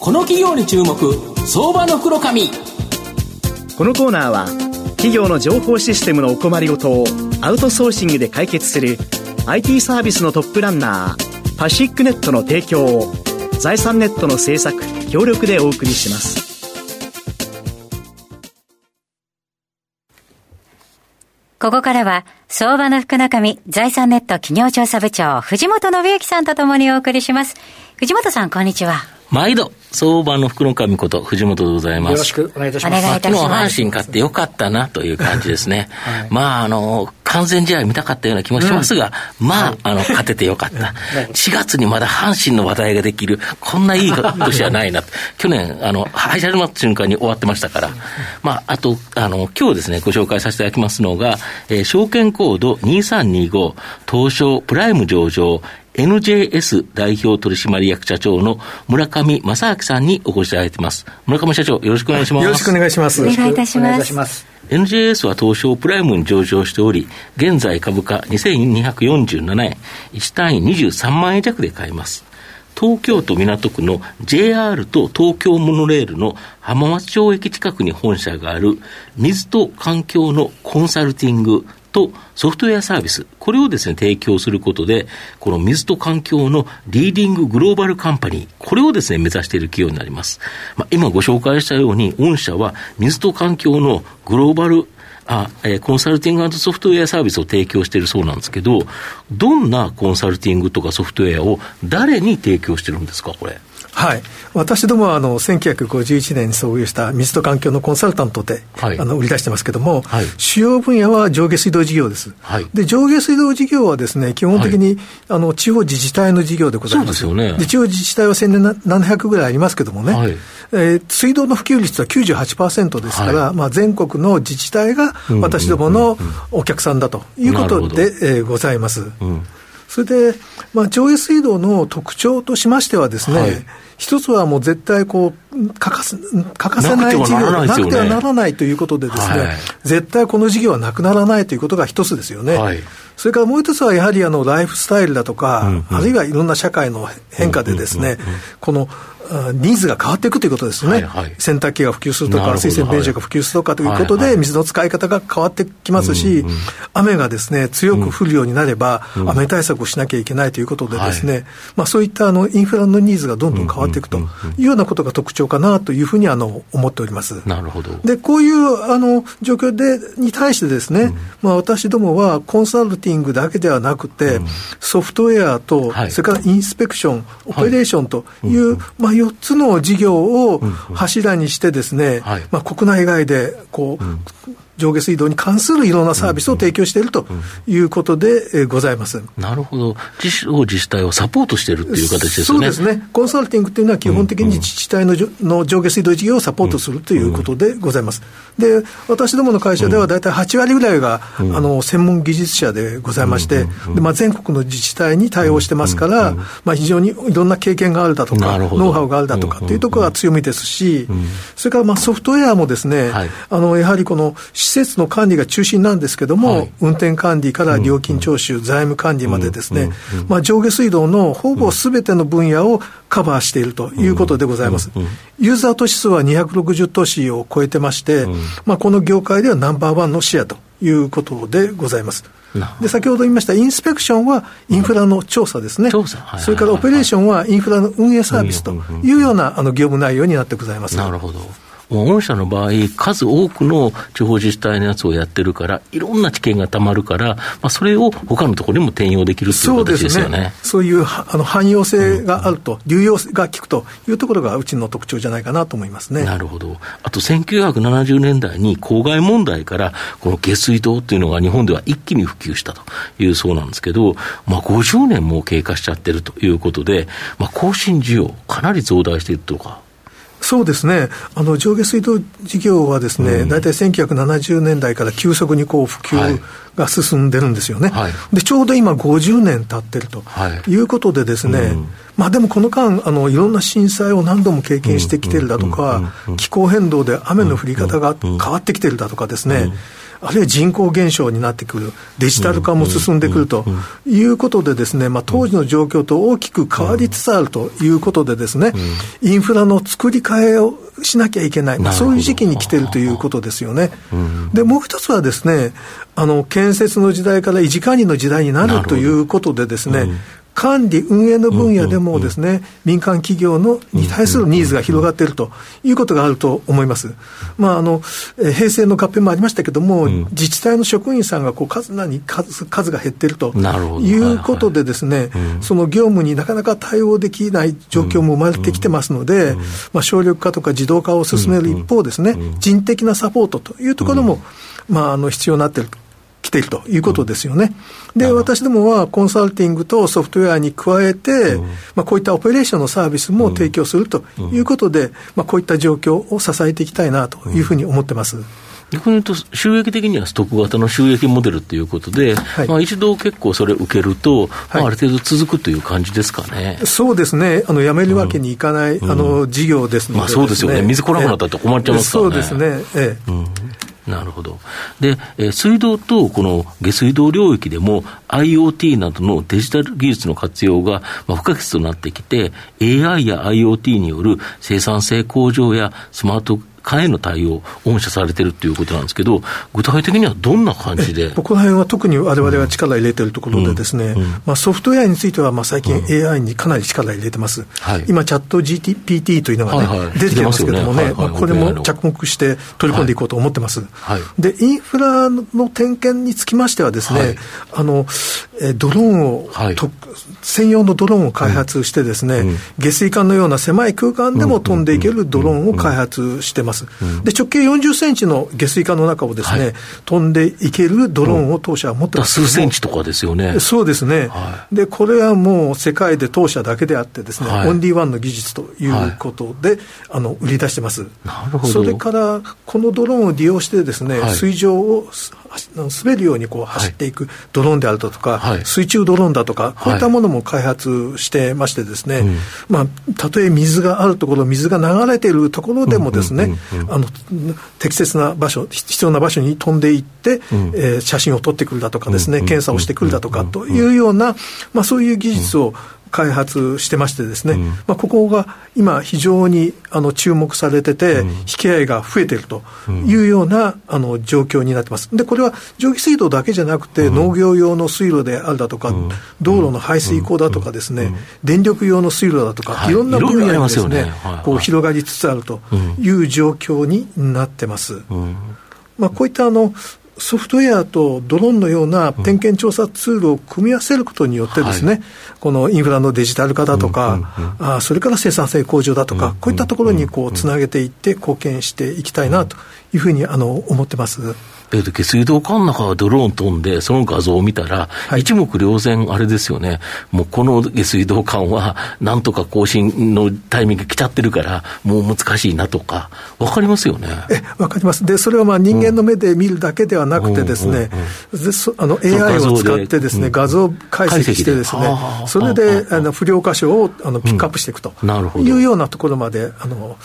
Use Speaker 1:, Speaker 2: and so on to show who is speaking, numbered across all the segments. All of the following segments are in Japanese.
Speaker 1: この企業に注目相場の袋紙
Speaker 2: このコーナーは企業の情報システムのお困りごとをアウトソーシングで解決する IT サービスのトップランナーパシックネットの提供を財産ネットの制作協力でお送りします
Speaker 3: ここからは、相場の福の神、財産ネット企業調査部長、藤本信之さんとともにお送りします。藤本さん、こんにちは。
Speaker 4: 毎度、相場の福の神こと藤本でございます。
Speaker 5: よろしくお願いいたします。
Speaker 3: 昨日
Speaker 4: 阪神勝ってよかったなという感じですね。はい、まあ、あの、完全試合見たかったような気もしますが、うん、まあ、あの、勝ててよかった。4月にまだ阪神の話題ができる、こんないい年はないな。去年、あの、廃車始まった瞬間に終わってましたから。まあ、あと、あの、今日ですね、ご紹介させていただきますのが、えー、証券コード2325、東証プライム上場、NJS 代表取締役社長の村上正明さんにお越しいただいています。村上社長、よろしくお願いします。
Speaker 5: よろしくお願いします。
Speaker 3: お願いいたします。
Speaker 4: NJS は東証プライムに上場しており、現在株価2247円、1単位23万円弱で買えます。東京都港区の JR と東京モノレールの浜松町駅近くに本社がある水と環境のコンサルティングとソフトウェアサービス、これをですね、提供することで、この水と環境のリーディンググローバルカンパニー、これをですね、目指している企業になります。まあ、今ご紹介したように、御社は水と環境のグローバルあ、えー、コンサルティングソフトウェアサービスを提供しているそうなんですけど、どんなコンサルティングとかソフトウェアを誰に提供してるんですか、これ？
Speaker 5: はい、私どもはあの1951年に創業した水と環境のコンサルタントで、はい、あの売り出してますけども、はい、主要分野は上下水道事業です、はい、で上下水道事業はですね基本的に、あの地方自治体の事業でございます。
Speaker 4: そうですよ、ね、
Speaker 5: で地方自治体は1700ぐらいありますけどもね、はい。えー、水道の普及率は98%ですから、まあ、全国の自治体が私どものお客さんだということで、えー、ございます。うんそれで、まあ、上下水道の特徴としましてはですね、はい、一つはもう絶対こう欠かす欠かせない事業なくてはならないということでですね、はい、絶対この事業はなくならないということが一つですよね。はい、それからもう一つはやはりあのライフスタイルだとか、うんうん、あるいはいろんな社会の変化でですね、このニーズが変わっていくということですね、はいはい、洗濯機が普及するとか、水洗便所が普及するとかということで、水の使い方が変わってきますし、雨がですね強く降るようになれば、雨対策をしなきゃいけないということで、ですね、まあ、そういったあのインフラのニーズがどんどん変わっていくというようなことが特徴かなというふうにあの思っております。
Speaker 4: なるほど。
Speaker 5: でこういうあの状況でに対してですね、まあ、私どもはコンサルティングだけではなくて、ソフトウェアと、それからインスペクション、オペレーションという、まあ、4つの事業を柱にしてですね、まあ、国内外でこう、上下水道に関するいろんなサービスを提供しているということでございます。
Speaker 4: なるほど。自治自治体をサポートしているっていう形ですね。
Speaker 5: そうですね。コンサルティングっていうのは基本的に自治体の,、の上下水道事業をサポートするということでございます。で、私どもの会社では大体8割ぐらいが、あの専門技術者でございまして、でまあ、全国の自治体に対応してますから、まあ、非常にいろんな経験があるだとか、ノウハウがあるだとかっていうところが強みですし、それからまあソフトウェアもですね、あのやはりこの施設の管理が中心なんですけども、はい、運転管理から料金徴収、財務管理までですね、まあ、上下水道のほぼすべての分野をカバーしているということでございます。ユーザー都市数は260都市を超えてまして、まあ、この業界ではナンバーワンのシェアということでございます。で先ほど言いましたインスペクションはインフラの調査。ですね、それからオペレーションはインフラの運営サービスというようなあの業務内容になってございます。
Speaker 4: なるほど御社の場合、数多くの地方自治体のやつをやってるから、いろんな知見がたまるから、まあ、それを他のところにも転用できるっていう形ですよね。
Speaker 5: そう、ね,、いうあの汎用性があると、うん、流用が効くというところがうちの特徴じゃないかなと思いますね。
Speaker 4: なるほど。あと1970年代に公害問題から、この下水道っていうのが日本では一気に普及したというそうなんですけど、まあ、50年も経過しちゃってるということで、まあ、更新需要、かなり増大しているとか。
Speaker 5: そうですね、あの上下水道事業はですね、大体1970年代から急速にこう普及が進んでるんですよね、はい、でちょうど今、50年経ってるとい。うことで、ですね、はいうん、まあ、でもこの間あの、いろんな震災を何度も経験してきてるだとか、気候変動で雨の降り方が変わってきてるだとかですね、あるいは人口減少になってくる、デジタル化も進んでくるということで、ですね、まあ、当時の状況と大きく変わりつつあるということで、ですね、インフラの作り替えをしなきゃいけない、まあ、そういう時期に来てるということですよね。で、もう一つはですね、あの建設の時代から維持管理の時代になるということで、ですね、管理、運営の分野でもですね、民間企業のに対するニーズが広がっているということがあると思います。まあ、あの、平成の合併もありましたけども、自治体の職員さんがこう数に数数が減っているということでですね、その業務になかなか対応できない状況も生まれてきてますので、まあ、省力化とか自動化を進める一方ですね、人的なサポートというところも、まあ、あの必要になっていると。来ているということですよね。うん、で、私どもはコンサルティングとソフトウェアに加えて、うん、まあ、こういったオペレーションのサービスも提供するということで、まあ、こういった状況を支えていきたいなというふうに思ってます。
Speaker 4: 逆に言うと、収益的にはストック型の収益モデルということで、はい、まあ、一度結構それ受けると、はい、まあ、ある程度続くという感じですかね。
Speaker 5: そうですね。あの、やめるわけにいかない、うん、あの、事業ですので、ね、まあ、
Speaker 4: そうですよね。水来なくなったら困っちゃいますからね。
Speaker 5: そうですね。ええ。
Speaker 4: なるほど。で、えー、水道とこの下水道領域でも IoT などのデジタル技術の活用が、不可欠となってきて、AI や IoT による生産性向上やスマート化への対応、御社されてるっていうことなんですけど、具体的にはどんな感じで？
Speaker 5: ここら辺は特にわれわれが力入れてるところで、ですね、うん。うん、まあ、ソフトウェアについては、まあ、最近、AI にかなり力入れてます、はい、今、チャット GPT というのがね、はいはい、出てますけどもね、ね。まあ、これも着目して取り込んでいこうと思ってます。はい、で、インフラの点検につきましてはですね、あのえドローンを、専用のドローンを開発してですね、下水管のような狭い空間でも飛んでいけるドローンを開発してます。で直径40センチの下水管の中をですね、はい、飛んでいけるドローンを当社は持ってます、
Speaker 4: 数センチとかですよね。
Speaker 5: そうですね、はい、でこれはもう世界で当社だけであってですね、はい、オンリーワンの技術ということで、あの売り出してます。
Speaker 4: なるほど。
Speaker 5: それからこのドローンを利用してですね、水上を滑るようにこう走っていくドローンであるだとか、はい、水中ドローンだとか、こういったものも開発してましてですね、はい、まあ、たとえ水があるところ、水が流れているところでもですね、あの、適切な場所、必要な場所に飛んでいって、うん、えー、写真を撮ってくるだとかですね、検査をしてくるだとかというような、まあ、そういう技術を開発してましてですね、うん、まあ、ここが今非常にあの注目されてて、引き合いが増えているというようなあの状況になってます。で、これは蒸気水道だけじゃなくて、農業用の水路であるだとか、道路の排水溝だとかですね、電力用の水路だとか、い。ろんな分野にですね、こう広がりつつあるという状況になってます。まあ、こういったあのソフトウェアとドローンのような点検調査ツールを組み合わせることによってですね、はい、このインフラのデジタル化だとか、うんうんうん、あそれから生産性向上だとか、うんうん、こういったところにこうつなげていって貢献していきたいなというふうにあの思ってます。
Speaker 4: え下水道管の中はドローン飛んで、その画像を見たら、はい、一目瞭然、あれですよね、もうこの下水道管は、なんとか更新のタイミング来ちゃってるから、もう難しいなとか、わかりますよね。
Speaker 5: え、わかります。で、それはまあ人間の目で見るだけではなくてですね、あの AI を使ってですね、画像解析してですね、それであの不良箇所をあのピックアップしていくというようなところまで、あの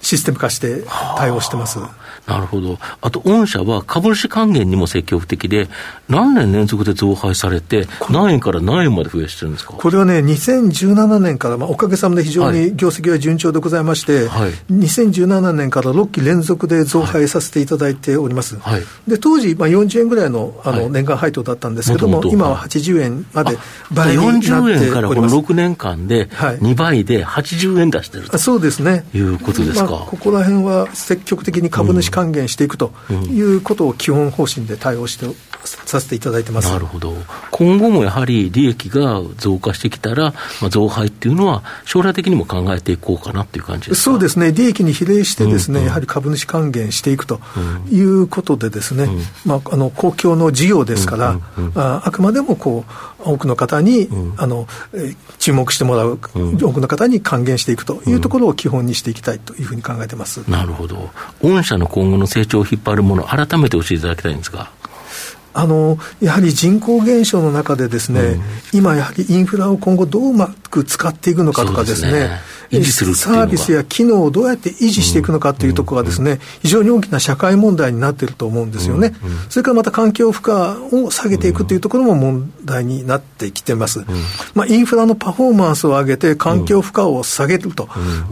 Speaker 5: システム化して対応してます。
Speaker 4: なるほど。あと、御社は株主還元にも積極的で、何年連続で増配されて、何円から何円まで増やしてるんですか？
Speaker 5: これはね、2017年から、まあ、おかげさまで非常に業績は順調でございまして、はい、2017年から6期連続で増配させていただいております。はい、で当時、まあ、40円ぐらいのあの年間配当だったんですけども、はい、今は80円まで倍になっております。40円からこの
Speaker 4: 6年間で2倍で80円出してると、
Speaker 5: そうですね。
Speaker 4: いうことですか？まあ、
Speaker 5: ここら辺は積極的に株主還元していくということを基本方針で対応してさせていただいてます。
Speaker 4: なるほど、今後もやはり利益が増加してきたら、まあ、増配っていうのは、将来的にも考えていこうかなっていう感じです
Speaker 5: そうですね、利益に比例してですね、うんうん、やはり株主還元していくということで、ですね、うん、まあ、あの公共の事業ですから、うんうんうん、ああくまでもこう多くの方に、うん、あの注目してもらう、多くの方に還元していくというところを基本にしていきたいというふうに考えてます。
Speaker 4: なるほど。御社の今後の成長を引っ張るもの、改めて教えていただきたいんですが。
Speaker 5: あのやはり人口減少の中でですね、うん、今やはりインフラを今後どううまく使っていくのかとかですね、すね
Speaker 4: 維持する
Speaker 5: サービスや機能をどうやって維持していくのかというところがですね、非常に大きな社会問題になっていると思うんですよね。それからまた環境負荷を下げていくというところも問題になってきてます。まあ、インフラのパフォーマンスを上げて環境負荷を下げると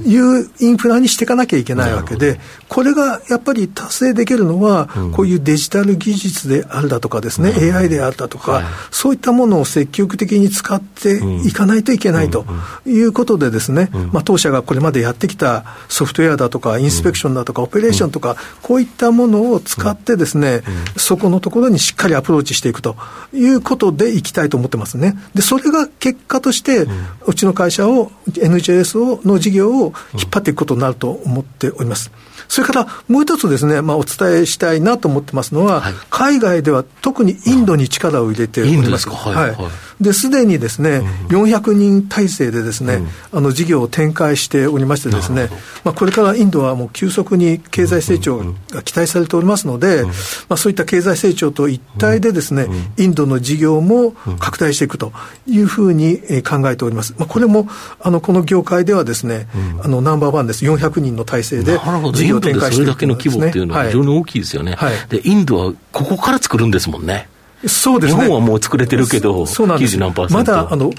Speaker 5: いうインフラにしていかなきゃいけないわけで、これがやっぱり達成できるのは、こういうデジタル技術であるだとかですね、AI であるだとか、そういったものを積極的に使っていかないといけないということでですね、まあ、当社がこれまでやってきたソフトウェアだとか、インスペクションだとか、オペレーションとか、こういったものを使ってですね、そこのところにしっかりアプローチしていくということでいきたいと思ってますね。で、それが結果として、うちの会社を、NJS をの事業を引っ張っていくことになると思っております。それからもう一つですね、まあ、お伝えしたいなと思ってますのは、はい、海外では特にインドに力を入れております。はい、はい。で、すでにですね、400人体制でですね、あの事業を展開しておりましてですね、まあ、これからインドはもう急速に経済成長が期待されておりますので、まあ、そういった経済成長と一体でですね、インドの事業も拡大していくというふうに考えております。まあ、これも、あの、この業界ではですね、あの、ナンバーワンです。400人の体制で事業を展開していく、
Speaker 4: それだけの規模っていうのは非常に大きいですよね。はい、で、インドはここから作るんですもんね。
Speaker 5: そうです
Speaker 4: ね。日本はもう作れてるけど、
Speaker 5: そうなんですまだ、あの、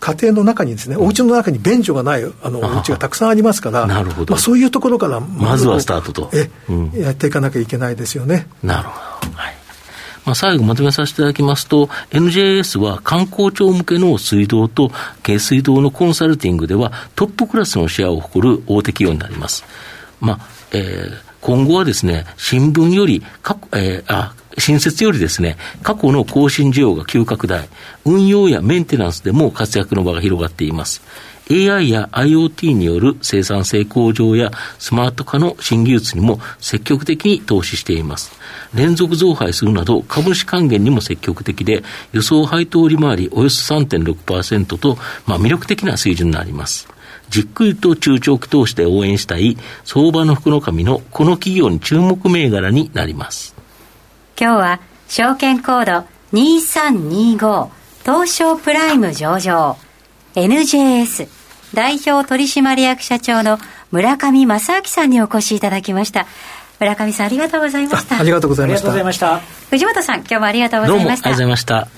Speaker 5: 家庭の中にですね、お家の中に便所がないあのお家がたくさんありますから、
Speaker 4: なるほど。
Speaker 5: まあ、そういうところから
Speaker 4: まずはスタートと。
Speaker 5: え、うん、やっていかなきゃいけないですよね。
Speaker 4: なるほど。はい。まあ、最後まとめさせていただきますと、NJS は観光庁向けの水道と下水道のコンサルティングではトップクラスのシェアを誇る大手企業になります。まあ、えー今後はですね、新聞より、えー、あ、新設よりですね、過去の更新需要が急拡大、運用やメンテナンスでも活躍の場が広がっています。AI や IoT による生産性向上やスマート化の新技術にも積極的に投資しています。連続増配するなど株主還元にも積極的で、予想配当利回りおよそ3.6%と、まあ、魅力的な水準になります。じっくりと中長期投資で応援したい相場の福の神のこの企業に注目銘柄になります。
Speaker 3: 今日は証券コード2325東証プライム上場 NJS 代表取締役社長の村上正明さんにお越しいただきました。村上さんありがとうございました。
Speaker 5: ありがとうございました。
Speaker 3: 藤本さん今日もありがとうございました。
Speaker 4: どうもありがとうございました。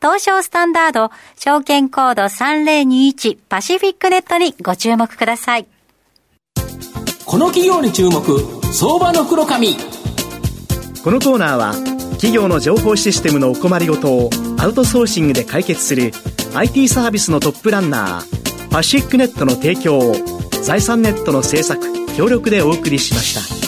Speaker 3: 東証スタンダード証券コード3021パシフィックネットにご注目ください。
Speaker 1: この企業に注目、相場の袋紙。
Speaker 2: このコーナーは企業の情報システムのお困りごとをアウトソーシングで解決する IT サービスのトップランナーパシフィックネットの提供を財産ネットの制作協力でお送りしました。